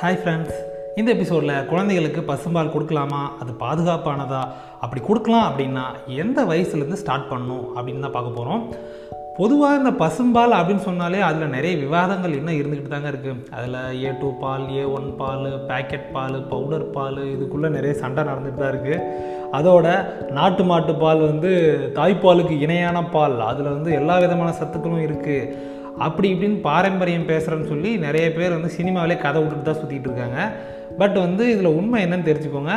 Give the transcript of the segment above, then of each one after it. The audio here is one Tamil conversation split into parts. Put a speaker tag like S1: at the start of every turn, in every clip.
S1: ஹாய் ஃப்ரெண்ட்ஸ் இந்த எபிசோடில் குழந்தைகளுக்கு பசும்பால் கொடுக்கலாமா? அது பாதுகாப்பானதா? அப்படி கொடுக்கலாம் அப்படின்னா எந்த வயசுலேருந்து ஸ்டார்ட் பண்ணும் அப்படின்னு தான் பார்க்க போகிறோம் பொதுவாக இந்த பசும்பால் அப்படின்னு சொன்னாலே அதில் நிறைய விவாதங்கள் இன்னும் இருந்துக்கிட்டு தாங்க இருக்குது அதில் ஏ டூ பால் ஏ ஒன் பால் பேக்கெட் பால் பவுடர் பால் இதுக்குள்ளே நிறைய சண்டை நடந்துகிட்டு தான் இருக்குது அதோட நாட்டு மாட்டு பால் வந்து தாய்ப்பாலுக்கு இணையான பால். அதில் வந்து எல்லா விதமான சத்துக்களும் இருக்குது அப்படி இப்படின்னு பாரம்பரியம் பேசுகிறேன்னு சொல்லி நிறைய பேர் வந்து சினிமாவிலே கதை விட்டுட்டு தான் சுற்றிட்டு இருக்காங்க. பட் வந்து இதில் உண்மை என்னன்னு தெரிஞ்சுக்கோங்க.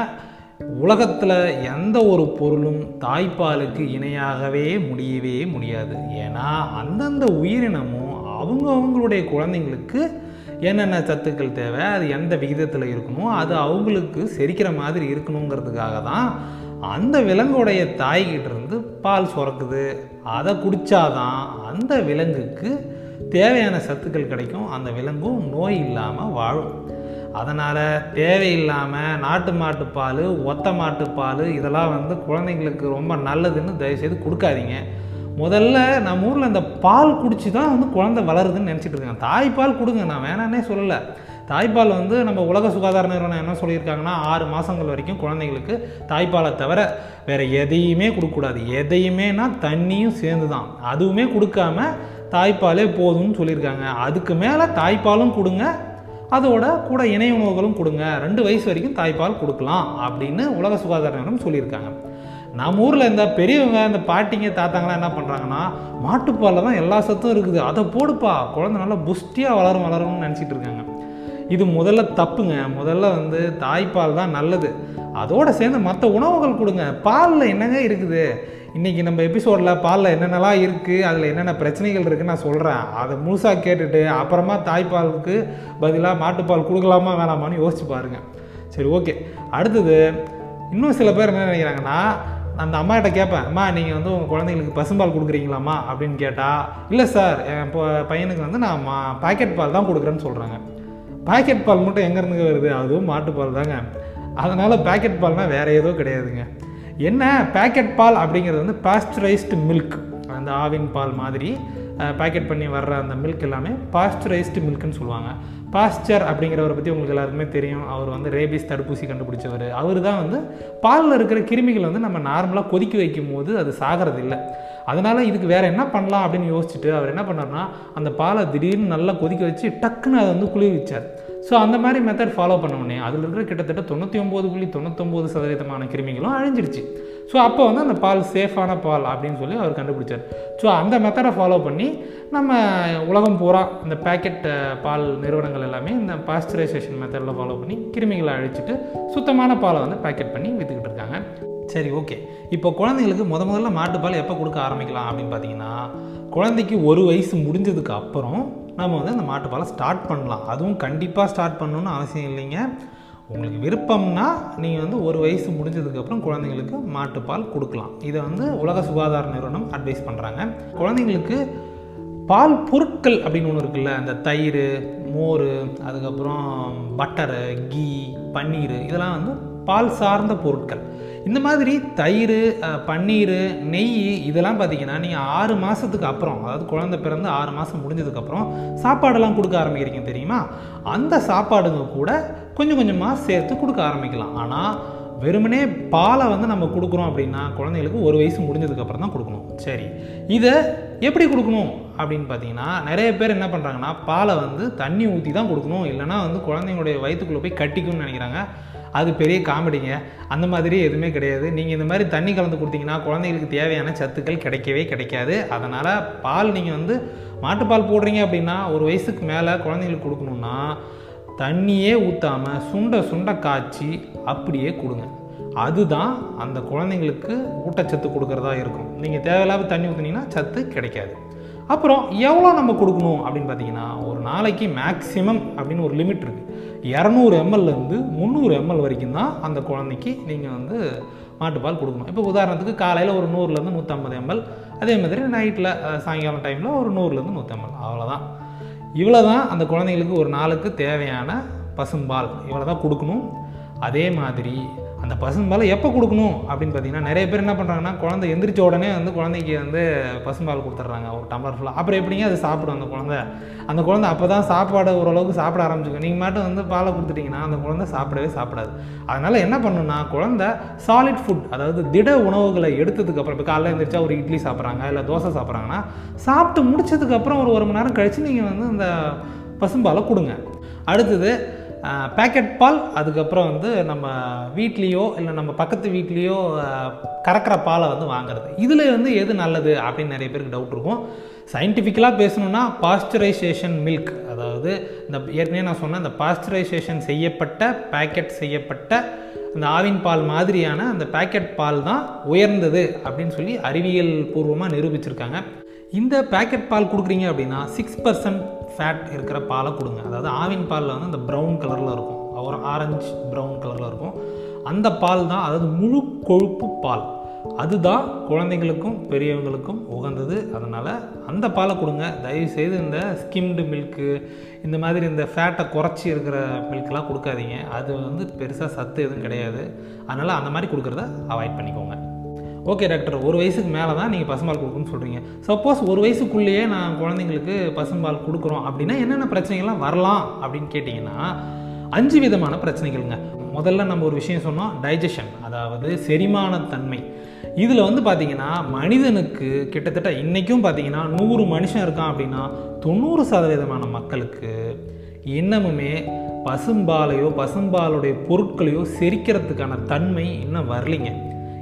S1: உலகத்தில் எந்த ஒரு பொருளும் தாய்ப்பாலுக்கு இணையாகவே முடியவே முடியாது. ஏன்னா அந்தந்த உயிரினமும் அவங்க அவங்களுடைய குழந்தைங்களுக்கு என்னென்ன சத்துக்கள் தேவை அது எந்த விகிதத்தில் இருக்கணும் அது அவங்களுக்கு செரிக்கிற மாதிரி இருக்கணுங்கிறதுக்காக தான் அந்த விலங்குடைய தாய்கிட்ட இருந்து பால் சுரக்குது. அதை குடித்தாதான் அந்த விலங்குக்கு தேவையான சத்துக்கள் கிடைக்கும் அந்த விலங்கும் நோய் இல்லாமல் வாழும். அதனால் தேவையில்லாமல் நாட்டு மாட்டு பால் ஒத்த மாட்டு பால் இதெல்லாம் வந்து குழந்தைங்களுக்கு ரொம்ப நல்லதுன்னு தயவுசெய்து கொடுக்காதீங்க. முதல்ல நம்ம ஊரில் இந்த பால் குடிச்சு தான் வந்து குழந்தை வளருதுன்னு நினச்சிட்டு இருக்காங்க. தாய்ப்பால் கொடுங்க நான் வேணான்னே சொல்லலை. தாய்ப்பால் வந்து நம்ம உலக சுகாதார நிறுவனம் என்ன சொல்லியிருக்காங்கன்னா ஆறு மாதங்கள் வரைக்கும் குழந்தைங்களுக்கு தாய்ப்பாலை தவிர வேறு எதையுமே கொடுக்கக்கூடாது. எதையுமேனா தண்ணியும் சேர்ந்து தான் அதுவுமே கொடுக்காம தாய்ப்பாலே போதும்னு சொல்லியிருக்காங்க. அதுக்கு மேலே தாய்ப்பாலும் கொடுங்க அதோட கூட இணை உணவுகளும் கொடுங்க. ரெண்டு வயசு வரைக்கும் தாய்ப்பால் கொடுக்கலாம் அப்படின்னு உலக சுகாதார நிறுவனம் சொல்லியிருக்காங்க. நம்ம ஊரில் இந்த பெரியவங்க இந்த பாட்டிங்க தாத்தாங்களாம் என்ன பண்ணுறாங்கன்னா மாட்டுப்பாலில் தான் எல்லா சத்தும் இருக்குது. அதை போடுப்பா. குழந்தை நல்லா புஷ்டியாக வளரும் வளரும்னு நினச்சிட்டு இருக்காங்க. இது முதல்ல தப்புங்க. முதல்ல வந்து தாய்ப்பால் தான் நல்லது. அதோடு சேர்ந்து மற்ற உணவுகள் கொடுங்க. பாலில் என்னங்க இருக்குது? இன்றைக்கி நம்ம எபிசோடில் பாலில் என்னென்னலாம் இருக்குது அதில் என்னென்ன பிரச்சனைகள் இருக்குன்னு நான் சொல்கிறேன் அதை முழுசாக கேட்டுட்டு அப்புறமா தாய்ப்பாலுக்கு பதிலாக மாட்டுப்பால் கொடுக்கலாமா வேணாமான்னு யோசிச்சு பாருங்கள் சரி ஓகே. அடுத்தது இன்னும் சில பேர் என்ன நினைக்கிறாங்கன்னா அந்த அம்மா கிட்ட கேட்பேன் அம்மா நீங்கள் வந்து உங்கள் குழந்தைங்களுக்கு பசும்பால் கொடுக்குறீங்களாம்மா? அப்படின்னு கேட்டால் இல்லை சார் என் பையனுக்கு வந்து நான் மா பாக்கெட் பால் தான் கொடுக்குறேன்னு சொல்கிறாங்க பாக்கெட் பால் மட்டும் எங்கேருந்துங்க வருது? அதுவும் மாட்டுப்பால் தாங்க. அதனால் பாக்கெட் பால்னால் வேறு ஏதோ கிடையாதுங்க. என்ன? பேக்கெட் பால் அப்படிங்கிறது வந்து பாஸ்டரைஸ்டு மில்க் அந்த ஆவின் பால் மாதிரி பேக்கெட் பண்ணி வர்ற அந்த மில்க் எல்லாமே பாஸ்டரைஸ்டு மில்க்னு சொல்லுவாங்க. பாஸ்டர் அப்படிங்கிறவரை பற்றி உங்களுக்கு எல்லாருக்குமே தெரியும். அவர் வந்து ரேபிஸ் தடுப்பூசி கண்டுபிடிச்சவர். அவர் தான் வந்து பாலில் இருக்கிற கிருமிகள் வந்து நம்ம நார்மலாக கொதிக்க வைக்கும் போது அது சாகிறது இல்லை அதனால் இதுக்கு வேறு என்ன பண்ணலாம் அப்படின்னு யோசிச்சுட்டு அவர் என்ன பண்ணார்னா அந்த பாலை திடீர்னு நல்லா கொதிக்க வச்சு டக்குன்னு அதை வந்து குளிர்விச்சார் ஸோ அந்த மாதிரி மெத்தட் ஃபாலோ பண்ண அதில் இருக்கிற கிட்டத்தட்ட தொண்ணூற்றி ஒம்பது புள்ளி தொண்ணூத்தொம்பது சதவீதமான கிருமிகளும் அழிஞ்சிருச்சு. ஸோ அப்போ வந்து அந்த பால் சேஃபான பால் அப்படின்னு சொல்லி அவர் கண்டுபிடிச்சார். ஸோ அந்த மெத்தடை ஃபாலோ பண்ணி நம்ம உலகம் பூரா இந்த பேக்கெட் பால் நிறுவனங்கள் எல்லாமே இந்த பாஸ்டரைசேஷன் மெத்தடில் ஃபாலோ பண்ணி கிருமிகளை அழிச்சிட்டு சுத்தமான பாலை வந்து பேக்கெட் பண்ணி விற்றுக்கிட்டு இருக்காங்க. சரி ஓகே இப்போ குழந்தைங்களுக்கு முத முதல்ல மாட்டுப்பால் எப்போ கொடுக்க ஆரம்பிக்கலாம் அப்படின்னு பார்த்தீங்கன்னா குழந்தைக்கு ஒரு வயசு முடிஞ்சதுக்கு அப்புறம் நம்ம வந்து அந்த மாட்டுப்பாலை ஸ்டார்ட் பண்ணலாம். அதுவும் கண்டிப்பாக ஸ்டார்ட் பண்ணணும்னு அவசியம் இல்லைங்க. உங்களுக்கு விருப்பம்னா நீங்கள் வந்து ஒரு வயசு முடிஞ்சதுக்கப்புறம் குழந்தைங்களுக்கு மாட்டுப்பால் கொடுக்கலாம். இதை வந்து உலக சுகாதார நிறுவனம் அட்வைஸ் பண்ணுறாங்க குழந்தைங்களுக்கு பால் பொருட்கள் அப்படின்னு ஒன்று இருக்குல்ல அந்த தயிர் மோர் அதுக்கப்புறம் பட்டரு கீ பன்னீர் இதெல்லாம் வந்து பால் சார்ந்த பொருட்கள். இந்த மாதிரி தயிர் பன்னீர் நெய் இதெல்லாம் பார்த்தீங்கன்னா நீங்கள் ஆறு மாதத்துக்கு அப்புறம் அதாவது குழந்தை பிறந்து ஆறு மாதம் முடிஞ்சதுக்கப்புறம் சாப்பாடெல்லாம் கொடுக்க ஆரம்பிக்கிறீங்க தெரியுமா? அந்த சாப்பாடுங்க கூட கொஞ்சம் கொஞ்சமாக சேர்த்து கொடுக்க ஆரம்பிக்கலாம். ஆனால் வெறுமனே பாலை வந்து நம்ம கொடுக்குறோம் அப்படின்னா குழந்தைகளுக்கு ஒரு வயசு முடிஞ்சதுக்கப்புறம் தான் கொடுக்கணும். சரி. இதை எப்படி கொடுக்கணும் அப்படின்னு பார்த்தீங்கன்னா நிறைய பேர் என்ன பண்ணுறாங்கன்னா பாலை வந்து தண்ணி ஊற்றி தான் கொடுக்கணும். இல்லைனா வந்து குழந்தைங்களுடைய வயிற்றுக்குள்ளே போய் கட்டிக்கும்னு நினைக்கிறாங்க. அது பெரிய காமெடிங்க. அந்த மாதிரி எதுவுமே கிடையாது. நீங்கள் இந்த மாதிரி தண்ணி கலந்து கொடுத்தீங்கன்னா குழந்தைங்களுக்கு தேவையான சத்துக்கள் கிடைக்கவே கிடைக்காது. அதனால் பால் நீங்கள் வந்து மாட்டுப்பால் போடுறீங்க அப்படின்னா ஒரு வயசுக்கு மேலே குழந்தைங்களுக்கு கொடுக்கணுன்னா தண்ணியே ஊற்றாமல் சுண்ட சுண்ட காய்ச்சி அப்படியே கொடுங்க. அதுதான் அந்த குழந்தைங்களுக்கு ஊட்டச்சத்து கொடுக்குறதா இருக்கும். நீங்கள் தேவையில்லாத தண்ணி ஊற்றுனீங்கன்னா சத்து கிடைக்காது. அப்புறம் எவ்வளோ நம்ம கொடுக்கணும் அப்படின்னு பார்த்தீங்கன்னா ஒரு நாளைக்கு மேக்ஸிமம் அப்படின்னு ஒரு லிமிட் இருக்குது இரநூறு எம்எல்லேருந்து முந்நூறு எம்எல் வரைக்கும் தான் அந்த குழந்தைக்கு நீங்கள் வந்து மாட்டுப்பால் கொடுக்கணும். இப்போ உதாரணத்துக்கு காலையில் ஒரு நூறுலேருந்து நூற்றம்பது எம்எல் அதே மாதிரி நைட்டில் சாயங்காலம் டைமில் ஒரு நூறுலேருந்து நூற்றம்பது அவ்வளோதான் இவ்வளோ தான் அந்த குழந்தைங்களுக்கு ஒரு நாளுக்கு தேவையான பசும்பால் இவ்வளோ தான் கொடுக்கணும். அதே மாதிரி அந்த பசும்பாலை எப்போ கொடுக்கணும் அப்படின்னு பார்த்தீங்கன்னா நிறைய பேர் என்ன பண்ணுறாங்கன்னா குழந்தை எந்திரிச்ச உடனே வந்து குழந்தைக்கு வந்து பசும்பால் கொடுத்துட்றாங்க. ஒரு டம்ளர் ஃபுல்லாக அப்புறம் எப்படிங்க அது சாப்பிடும் அந்த குழந்தை? அந்த குழந்தை அப்போ தான் சாப்பாடு ஓரளவுக்கு சாப்பிட ஆரம்பிச்சுக்கும் நீங்கள் மட்டும் வந்து பாலை கொடுத்துட்டிங்கன்னா அந்த குழந்தை சாப்பிடவே சாப்பிடாது. அதனால் என்ன பண்ணணும்னா குழந்தை சாலிட் ஃபுட் அதாவது திட உணவுகளை எடுத்ததுக்கப்புறம் இப்போ காலையில் எழுந்திரிச்சா ஒரு இட்லி சாப்பிட்றாங்க இல்லை தோசை சாப்பிட்றாங்கன்னா சாப்பிட்டு முடிச்சதுக்கப்புறம் ஒரு ஒரு மணி நேரம் கழித்து நீங்கள் வந்து இந்த பசும்பாலை கொடுங்க. அடுத்தது பேக்கெட் பால் அதுக்கப்புறம் வந்து நம்ம வீட்லேயோ இல்லை நம்ம பக்கத்து வீட்லேயோ கறக்கிற பாலை வந்து வாங்குறது. இதில் வந்து எது நல்லது அப்படின்னு நிறைய பேருக்கு டவுட் இருக்கும். சயின்டிஃபிக்கலாக பேசணுன்னா பாஸ்டரைசேஷன் மில்க் அதாவது இந்த ஏற்கனவே நான் சொன்ன இந்த பாஸ்டரைசேஷன் செய்யப்பட்ட பேக்கெட் செய்யப்பட்ட இந்த ஆவின் பால் மாதிரியான அந்த பேக்கெட் பால் தான் உயர்ந்தது அப்படின்னு சொல்லி அறிவியல் பூர்வமாக நிரூபிச்சிருக்காங்க. இந்த பேக்கெட் பால் கொடுக்குறீங்க அப்படின்னா சிக்ஸ் பர்சன்ட் ஃபேட் இருக்கிற பாலை கொடுங்க. அதாவது ஆவின் பாலில் வந்து அந்த ப்ரௌன் கலரில் இருக்கும். ஒரு ஆரஞ்சு ப்ரௌன் கலரில் இருக்கும். அந்த பால் தான் அதாவது முழு கொழுப்பு பால். அதுதான் குழந்தைங்களுக்கும் பெரியவங்களுக்கும் உகந்தது. அதனால் அந்த பாலை கொடுங்க. தயவுசெய்து இந்த ஸ்கிம்டு மில்க்கு இந்த மாதிரி இந்த ஃபேட்டை குறைச்சி இருக்கிற மில்க்லாம் கொடுக்காதீங்க. அது வந்து பெருசாக சத்து எதுவும் கிடையாது. அதனால் அந்த மாதிரி கொடுக்குறத அவாய்ட் பண்ணிக்கோங்க. Okay doctor. ஒரு வயசுக்கு மேலே தான் நீங்கள் பசும்பால் கொடுக்கணும்னு சொல்கிறீங்க சப்போஸ் ஒரு வயசுக்குள்ளேயே நான் குழந்தைங்களுக்கு பசும்பால் கொடுக்குறோம் அப்படின்னா என்னென்ன பிரச்சனைகள்லாம் வரலாம் அப்படின்னு கேட்டிங்கன்னா அஞ்சு விதமான பிரச்சனைகள்ங்க. முதல்ல நம்ம ஒரு விஷயம் சொன்னோம் டைஜஷன் அதாவது செரிமானத்தன்மை இதில் வந்து பார்த்திங்கன்னா மனிதனுக்கு கிட்டத்தட்ட இன்றைக்கும் பார்த்திங்கன்னா நூறு மனுஷன் இருக்கான் அப்படின்னா தொண்ணூறு சதவீதமான மக்களுக்கு இன்னமுமே பசும்பாலையோ பசும்பாலுடைய பொருட்களையோ செரிக்கிறதுக்கான தன்மை இன்னும் வரலிங்க.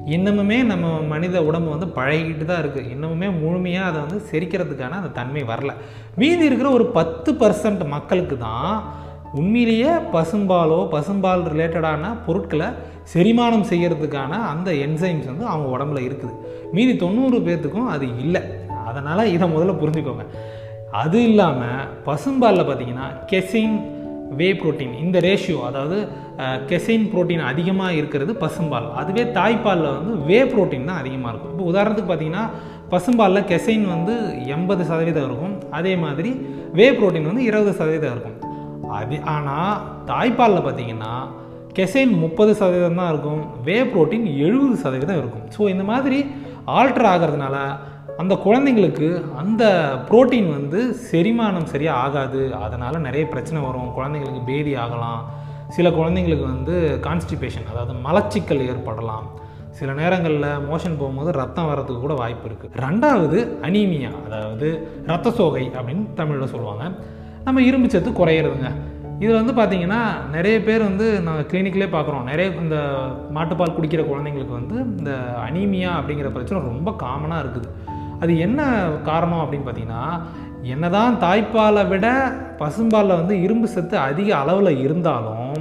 S1: இன்னமுமே நம்ம மனித உடம்பு வந்து பழகிட்டு தான் இருக்குது இன்னமுமே முழுமையாக அதை வந்து செரிக்கிறதுக்கான அந்த தன்மை வரல. மீதி இருக்கிற ஒரு பத்து பர்சன்ட் மக்களுக்கு தான் உண்மையிலேயே பசும்பாலோ பசும்பால் ரிலேட்டடான பொருட்களை செரிமானம் செய்கிறதுக்கான அந்த என்சைம்ஸ் வந்து அவங்க உடம்புல இருக்குது. மீதி தொண்ணூறு பேர்த்துக்கும் அது இல்லை. அதனால் இதை முதல்ல புரிஞ்சுக்கோங்க. அது இல்லாமல் பசும்பாலில் பார்த்தீங்கன்னா கெசின் வே புரோட்டீன் இந்த ரேஷியோ அதாவது கெசைன் புரோட்டீன் அதிகமாக இருக்கிறது பசும்பால். அதுவே தாய்ப்பாலில் வந்து வே புரோட்டீன் தான் அதிகமாக இருக்கும். இப்போ உதாரணத்துக்கு பார்த்தீங்கன்னா பசும்பாலில் கெசைன் வந்து எண்பது சதவீதம் இருக்கும். அதே மாதிரி வே புரோட்டீன் வந்து இருபது சதவீதம் இருக்கும். அது ஆனால் தாய்ப்பாலில் பார்த்தீங்கன்னா கெசைன் முப்பது சதவீதம் தான் இருக்கும். வே புரோட்டீன் எழுபது சதவீதம் இருக்கும். ஸோ இந்த மாதிரி ஆல்ட்ரு ஆகிறதுனால அந்த குழந்தைங்களுக்கு அந்த புரோட்டீன் வந்து செரிமானம் சரியாக ஆகாது. அதனால் நிறைய பிரச்சனை வரும். குழந்தைங்களுக்கு பேதி ஆகலாம். சில குழந்தைங்களுக்கு வந்து கான்ஸ்டிபேஷன் அதாவது மலச்சிக்கல் ஏற்படலாம். சில நேரங்களில் மோஷன் போகும்போது ரத்தம் வர்றதுக்கு கூட வாய்ப்பு இருக்குது ரெண்டாவது அனீமியா அதாவது ரத்த சோகை அப்படின்னு தமிழில் சொல்லுவாங்க. நம்ம இரும்பு சத்து குறையிறதுங்க. இதில் வந்து பார்த்திங்கன்னா நிறைய பேர் வந்து நாங்கள் கிளினிக்லேயே பார்க்குறோம். நிறைய இந்த மாட்டுப்பால் குடிக்கிற குழந்தைங்களுக்கு வந்து இந்த அனீமியா அப்படிங்கிற பிரச்சனை ரொம்ப காமனாக இருக்குது. அது என்ன காரணம் அப்படின்னு பார்த்தீங்கன்னா என்னதான் தாய்ப்பாலை விட பசும்பாலில் வந்து இரும்பு சத்து அதிக அளவில் இருந்தாலும்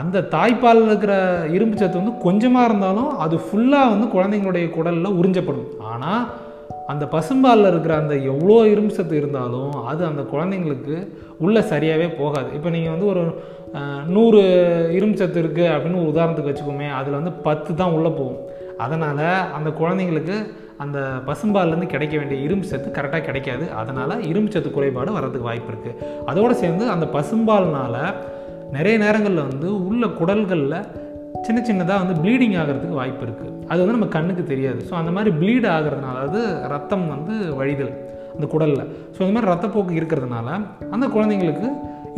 S1: அந்த தாய்ப்பாலில் இருக்கிற இரும்பு சத்து வந்து கொஞ்சமாக இருந்தாலும் அது ஃபுல்லாக வந்து குழந்தைங்களுடைய குடலில் உறிஞ்சப்படும். ஆனால் அந்த பசும்பாலில் இருக்கிற அந்த எவ்வளோ இரும்பு சத்து இருந்தாலும் அது அந்த குழந்தைங்களுக்கு உள்ளே சரியாகவே போகாது. இப்போ நீங்கள் வந்து ஒரு நூறு இரும்பு சத்து இருக்குது அப்படின்னு ஒரு உதாரணத்துக்கு வச்சுக்கோமே அதில் வந்து பத்து தான் உள்ளே போகும். அதனால் அந்த குழந்தைங்களுக்கு அந்த பசும்பால்லேருந்து கிடைக்க வேண்டிய இரும்பு சத்து கரெக்டாக கிடைக்காது. அதனால் இரும்பு சத்து குறைபாடு வர்றதுக்கு வாய்ப்பு இருக்குது அதோடு சேர்ந்து அந்த பசும்பால்னால் நிறைய நேரங்களில் வந்து உள்ள குடல்களில் சின்ன சின்னதாக வந்து ப்ளீடிங் ஆகிறதுக்கு வாய்ப்பு இருக்குது அது வந்து நம்ம கண்ணுக்கு தெரியாது. ஸோ அந்த மாதிரி ப்ளீட் ஆகிறதுனால அதாவது ரத்தம் வந்து வழிதல் அந்த குடலில். ஸோ இந்த மாதிரி ரத்தப்போக்கு இருக்கிறதுனால அந்த குழந்தைங்களுக்கு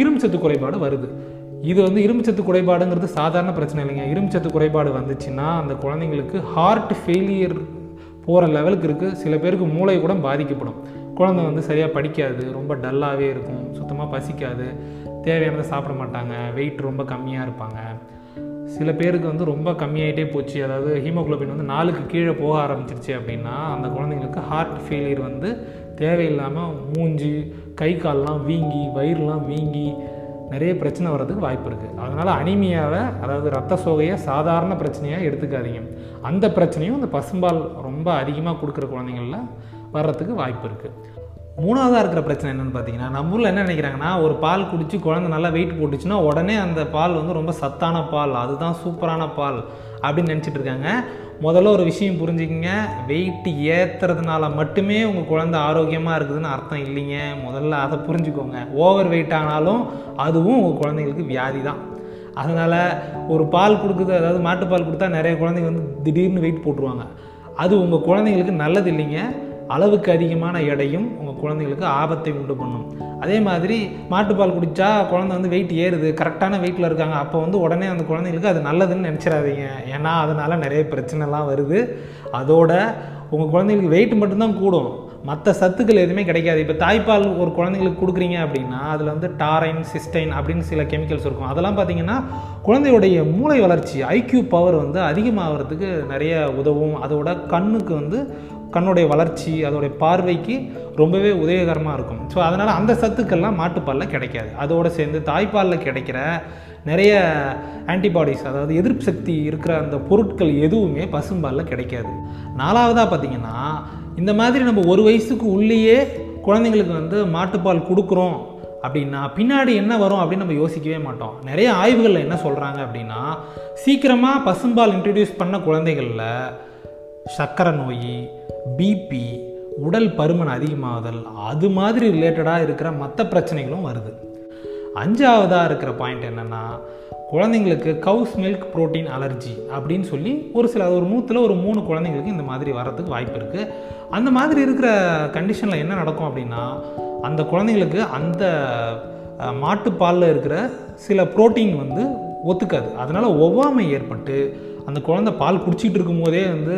S1: இரும்புச்சத்து குறைபாடு வருது. இது வந்து இரும்பு சத்து குறைபாடுங்கிறது சாதாரண பிரச்சனை இல்லைங்க. இரும்புச்சத்து குறைபாடு வந்துச்சுன்னா அந்த குழந்தைங்களுக்கு ஹார்ட் ஃபெயிலியர் போகிற லெவலுக்கு இருக்குது சில பேருக்கு மூளை கூட பாதிக்கப்படும். குழந்தை வந்து சரியாக படிக்காது ரொம்ப டல்லாகவே இருக்கும் சுத்தமாக பசிக்காது தேவையானதை சாப்பிட மாட்டாங்க வெயிட் ரொம்ப கம்மியாக இருப்பாங்க. சில பேருக்கு வந்து ரொம்ப கம்மியாயிட்டே போச்சு. அதாவது ஹீமோகுளோபின் வந்து நாலுக்கு கீழே போக ஆரம்பிச்சிருச்சு அப்படின்னா அந்த குழந்தைங்களுக்கு ஹார்ட் ஃபெயிலியர் வந்து தேவையில்லாமல் மூஞ்சி கை கால்லாம் வீங்கி வயிறுலாம் வீங்கி நிறைய பிரச்சனை வர்றதுக்கு வாய்ப்பு இருக்குது அதனால் அனிமியாவை அதாவது ரத்த சோகையை சாதாரண பிரச்சனையாக எடுத்துக்காதீங்க. அந்த பிரச்சனையும் இந்த பசும்பால் ரொம்ப அதிகமாக கொடுக்குற குழந்தைங்களில் வர்றதுக்கு வாய்ப்பு இருக்குது மூணாவதாக இருக்கிற பிரச்சனை என்னென்னு பார்த்தீங்கன்னா நம்ம ஊரில் என்ன நினைக்கிறாங்கன்னா ஒரு பால் குடித்து குழந்தை நல்லா வெயிட் போட்டுச்சுன்னா உடனே அந்த பால் வந்து ரொம்ப சத்தான பால் அதுதான் சூப்பரான பால் அப்படின்னு நினச்சிட்டு இருக்காங்க. முதல்ல ஒரு விஷயம் புரிஞ்சுக்கிங்க. வெயிட் ஏற்றுறதுனால மட்டுமே உங்கள் குழந்தை ஆரோக்கியமாக இருக்குதுன்னு அர்த்தம் இல்லைங்க. முதல்ல அதை புரிஞ்சுக்கோங்க. ஓவர் வெயிட் ஆனாலும் அதுவும் உங்கள் குழந்தைங்களுக்கு வியாதி தான் அதனால் ஒரு பால் கொடுக்குறது அதாவது மாட்டுப்பால் கொடுத்தா நிறைய குழந்தைங்க வந்து திடீர்னு வெயிட் போட்டுருவாங்க. அது உங்கள் குழந்தைங்களுக்கு நல்லது இல்லைங்க. அளவுக்கு அதிகமான எடையும் உங்கள் குழந்தைங்களுக்கு ஆபத்தை உண்டு பண்ணும். அதே மாதிரி மாட்டுப்பால் குடித்தா குழந்தை வந்து வெயிட் ஏறுது கரெக்டான வெயிட்டில் இருக்காங்க. அப்போ வந்து உடனே அந்த குழந்தைங்களுக்கு அது நல்லதுன்னு நினச்சிடாதீங்க. ஏன்னா அதனால் நிறைய பிரச்சனைலாம் வருது. அதோட உங்கள் குழந்தைங்களுக்கு வெயிட் மட்டும்தான் கூடும். மற்ற சத்துக்கள் எதுவுமே கிடைக்காது. இப்போ தாய்ப்பால் ஒரு குழந்தைங்களுக்கு கொடுக்குறீங்க அப்படின்னா அதில் வந்து டாரைன் சிஸ்டைன் அப்படின்னு சில கெமிக்கல்ஸ் இருக்கும். அதெல்லாம் பார்த்தீங்கன்னா குழந்தையுடைய மூளை வளர்ச்சி ஐக்யூ பவர் வந்து அதிகமாகிறதுக்கு நிறைய உதவும். அதோட கண்ணுக்கு வந்து கண்ணுடைய வளர்ச்சி அதோடைய பார்வைக்கு ரொம்பவே உதயகரமாக இருக்கும். ஸோ அதனால் அந்த சத்துக்கள்லாம் மாட்டுப்பாலில் கிடைக்காது. அதோடு சேர்ந்து தாய்ப்பாலில் கிடைக்கிற நிறைய ஆன்டிபாடிஸ் அதாவது எதிர்ப்பு சக்தி இருக்கிற அந்த பொருட்கள் எதுவுமே பசும்பாலில் கிடைக்காது. நாலாவதாக பார்த்தீங்கன்னா இந்த மாதிரி நம்ம ஒரு வயசுக்கு உள்ளேயே குழந்தைங்களுக்கு வந்து மாட்டுப்பால் கொடுக்குறோம் அப்படின்னா பின்னாடி என்ன வரும் அப்படின்னு நம்ம யோசிக்கவே மாட்டோம். நிறைய ஆய்வுகளில் என்ன சொல்கிறாங்க அப்படின்னா சீக்கிரமாக பசும்பால் இன்ட்ரடியூஸ் பண்ண குழந்தைகளில் சர்க்கரை நோய் பிபி உடல் பருமன் அதிகமாகுதல் அது மாதிரி ரிலேட்டடாக இருக்கிற மற்ற பிரச்சனைகளும் வருது. அஞ்சாவதாக இருக்கிற பாயிண்ட் என்னென்னா குழந்தைங்களுக்கு கவுஸ் மில்க் புரோட்டீன் அலர்ஜி அப்படின்னு சொல்லி ஒரு சில ஒரு நூற்றில் ஒரு மூணு குழந்தைங்களுக்கு இந்த மாதிரி வர்றதுக்கு வாய்ப்பு இருக்குது அந்த மாதிரி இருக்கிற கண்டிஷனில் என்ன நடக்கும் அப்படின்னா அந்த குழந்தைங்களுக்கு அந்த மாட்டுப்பாலில் இருக்கிற சில புரோட்டீன் வந்து ஒத்துக்காது. அதனால் ஒவ்வாமை ஏற்பட்டு அந்த குழந்தை பால் குடிச்சிட்டு இருக்கும்போதே வந்து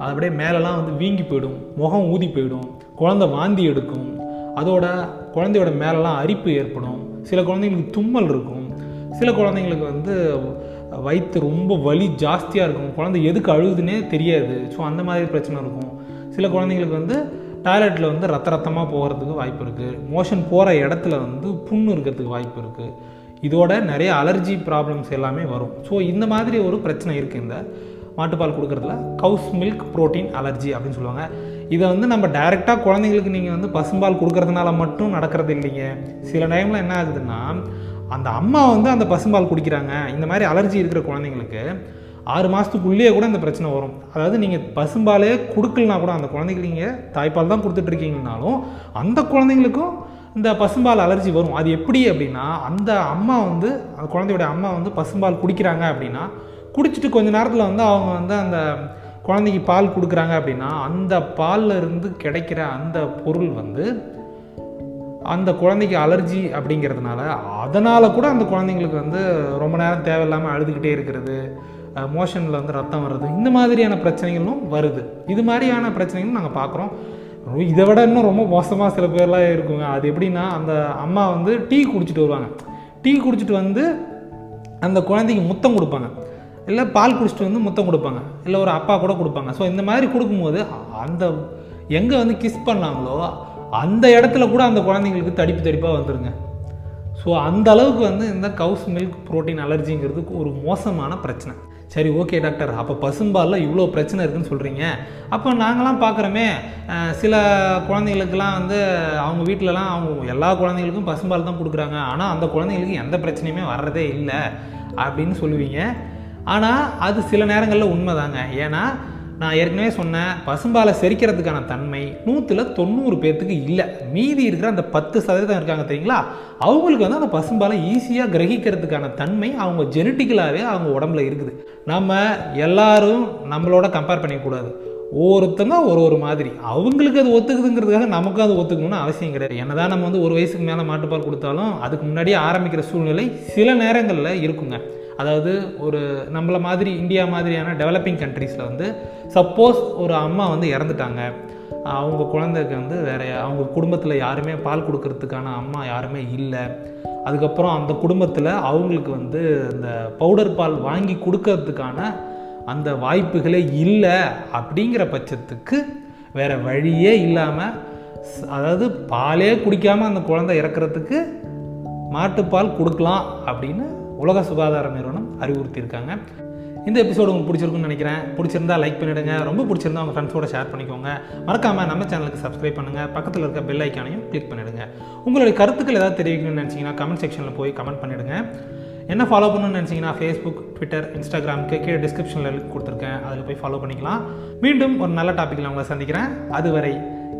S1: அது அப்படியே மேலெலாம் வந்து வீங்கி போயிடும் முகம் ஊதி போயிடும் குழந்தை வாந்தி எடுக்கும். அதோட குழந்தையோட மேலெலாம் அரிப்பு ஏற்படும். சில குழந்தைங்களுக்கு தும்மல் இருக்கும். சில குழந்தைங்களுக்கு வந்து வயிற்று ரொம்ப வலி ஜாஸ்தியாக இருக்கும். குழந்தை எதுக்கு அழுகுதுன்னே தெரியாது. ஸோ அந்த மாதிரி பிரச்சனை இருக்கும். சில குழந்தைங்களுக்கு வந்து டாய்லெட்டில் வந்து ரத்த ரத்தமாக போகிறதுக்கு வாய்ப்பு இருக்குது மோஷன் போகிற இடத்துல வந்து புண்ணு இருக்கிறதுக்கு வாய்ப்பு இருக்குது இதோட நிறைய அலர்ஜி ப்ராப்ளம்ஸ் எல்லாமே வரும். ஸோ இந்த மாதிரி ஒரு பிரச்சனை இருக்குது இந்த மாட்டுப்பால் கொடுக்குறதுல. கவுஸ் மில்க் புரோட்டீன் அலர்ஜி அப்படின்னு சொல்லுவாங்க. இதை வந்து நம்ம டைரெக்டாக குழந்தைங்களுக்கு நீங்கள் வந்து பசும்பால் கொடுக்கறதுனால மட்டும் நடக்கிறது இல்லைங்க. சில டைமில் என்ன ஆகுதுன்னா அந்த அம்மா வந்து அந்த பசும்பால் குடிக்கிறாங்க. இந்த மாதிரி அலர்ஜி இருக்கிற குழந்தைங்களுக்கு ஆறு மாதத்துக்குள்ளேயே கூட இந்த பிரச்சனை வரும். அதாவது நீங்கள் பசும்பாலே கொடுக்கலனா கூட அந்த குழந்தைக்கு நீங்கள் தாய்ப்பால் தான் கொடுத்துட்ருக்கீங்கனாலும் அந்த குழந்தைங்களுக்கும் இந்த பசும்பால் அலர்ஜி வரும். அது எப்படி அப்படின்னா அந்த அம்மா வந்து அந்த குழந்தையோட அம்மா வந்து பசும்பால் குடிக்கிறாங்க அப்படின்னா குடிச்சிட்டு கொஞ்ச நேரத்தில் வந்து அவங்க வந்து அந்த குழந்தைக்கு பால் கொடுக்குறாங்க அப்படின்னா அந்த பாலில் இருந்து கிடைக்கிற அந்த பொருள் வந்து அந்த குழந்தைக்கு அலர்ஜி அப்படிங்கிறதுனால அதனால் கூட அந்த குழந்தைங்களுக்கு வந்து ரொம்ப நேரம் தேவையில்லாமல் அழுதுகிட்டே இருக்கிறது மோஷனில் வந்து ரத்தம் வர்றது இந்த மாதிரியான பிரச்சனைகளும் வருது. இது மாதிரியான பிரச்சனைகளும் நாங்கள் பார்க்குறோம் இதை விட இன்னும் ரொம்ப மோசமாக சில பேர்லாம் இருக்குங்க. அது எப்படின்னா அந்த அம்மா வந்து டீ குடிச்சிட்டு வருவாங்க. டீ குடிச்சிட்டு வந்து அந்த குழந்தைக்கு முத்தம் கொடுப்பாங்க. இல்லை பால் குடிச்சிட்டு வந்து முத்தம் கொடுப்பாங்க. இல்லை ஒரு அப்பா கூட கொடுப்பாங்க. ஸோ இந்த மாதிரி கொடுக்கும்போது அந்த எங்கே வந்து கிஸ் பண்ணாங்களோ அந்த இடத்துல கூட அந்த குழந்தைங்களுக்கு தடிப்பு தடிப்பாக வந்துடுங்க ஸோ அந்த அளவுக்கு வந்து இந்த கவுஸ் மில்க் ப்ரோட்டீன் அலர்ஜிங்கிறது ஒரு மோசமான பிரச்சனை. சரி ஓகே டாக்டர் அப்போ பசும்பாலில் இவ்வளோ பிரச்சனை இருக்குன்னு சொல்கிறீங்க அப்போ நாங்களாம் பார்க்குறோமே சில குழந்தைங்களுக்கெல்லாம் வந்து அவங்க வீட்டிலலாம் அவங்க எல்லா குழந்தைங்களுக்கும் பசும்பால் தான் கொடுக்குறாங்க. ஆனால் அந்த குழந்தைங்களுக்கு எந்த பிரச்சனையுமே வர்றதே இல்லை. அப்படின்னு சொல்லுவீங்க. ஆனால் அது சில நேரங்களில் உண்மைதாங்க. ஏன்னா நான் ஏற்கனவே சொன்னேன் பசும்பாலை செரிக்கிறதுக்கான தன்மை நூற்றில் தொண்ணூறு பேர்த்துக்கு இல்லை. மீதி இருக்கிற அந்த பத்து சதவீதம் இருக்காங்க தெரியுங்களா? அவங்களுக்கு வந்து அந்த பசும்பாலை ஈஸியாக கிரகிக்கிறதுக்கான தன்மை அவங்க ஜெனட்டிக்கலாகவே அவங்க உடம்புல இருக்குது. நம்ம எல்லாரும் நம்மளோட கம்பேர் பண்ணிக்கக்கூடாது. ஒவ்வொருத்தங்க ஒரு ஒரு மாதிரி. அவங்களுக்கு அது ஒத்துக்குதுங்கிறதுக்காக நமக்கும் அது ஒத்துக்கணும்னு அவசியம் கிடையாது. என்னதான் நம்ம வந்து ஒரு வயசுக்கு மேலே மாட்டுப்பால் கொடுத்தாலும் அதுக்கு முன்னாடியே ஆரம்பிக்கிற சூழ்நிலை சில நேரங்களில் இருக்குங்க. அதாவது ஒரு நம்மள மாதிரி இந்தியா மாதிரியான டெவலப்பிங் கண்ட்ரீஸில் வந்து சப்போஸ் ஒரு அம்மா வந்து இறந்துட்டாங்க. அவங்க குழந்தைக்கு வந்து வேற அவங்க குடும்பத்தில் யாருமே பால் கொடுக்கறதுக்கான அம்மா யாருமே இல்லை. அதுக்கப்புறம் அந்த குடும்பத்தில் அவங்களுக்கு வந்து இந்த பவுடர் பால் வாங்கி கொடுக்கறதுக்கான அந்த வாய்ப்புகளே இல்லை அப்படிங்கிற பட்சத்துக்கு வேற வழியே இல்லாமல் அதாவது பாலே குடிக்காமல் அந்த குழந்தை இறக்குறதுக்கு மாட்டுப்பால் கொடுக்கலாம் அப்படின்னு உலக சுகாதார நிறுவனம் அறிவுறுத்தியிருக்காங்க. இந்த எபிசோடு உங்களுக்கு பிடிச்சிருக்குன்னு நினைக்கிறேன். பிடிச்சிருந்தா லைக் பண்ணிவிடுங்க ரொம்ப பிடிச்சிருந்தா உங்கள் ஃப்ரெண்ட்ஸோட ஷேர் பண்ணிக்கோங்க. மறக்காமல் நம்ம சேனலுக்கு சப்ஸ்கிரைப் பண்ணுங்கள் பக்கத்தில் இருக்க பெல் ஐக்கானையும் கிளிக் பண்ணிவிடுங்க உங்களுடைய கருத்துக்கள் ஏதாவது தெரிவிக்கணும்னு நினச்சிங்கன்னா கமெண்ட் செக்ஷனில் போய் கமெண்ட் பண்ணிவிடுங்க என்ன ஃபாலோ பண்ணணும்னு நினச்சிங்கன்னா ஃபேஸ்புக் ட்விட்டர் இன்ஸ்டாகிராமுக்கு கீழே டிஸ்கிரிப்ஷனில் லிங்க் கொடுத்துருக்கேன். அதில் போய் ஃபாலோ பண்ணிக்கலாம். மீண்டும் ஒரு நல்ல டாப்பிக்கில் உங்களை சந்திக்கிறேன். அதுவரை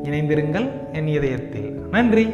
S1: இணைந்திருங்கள் என் இதயத்தில். நன்றி.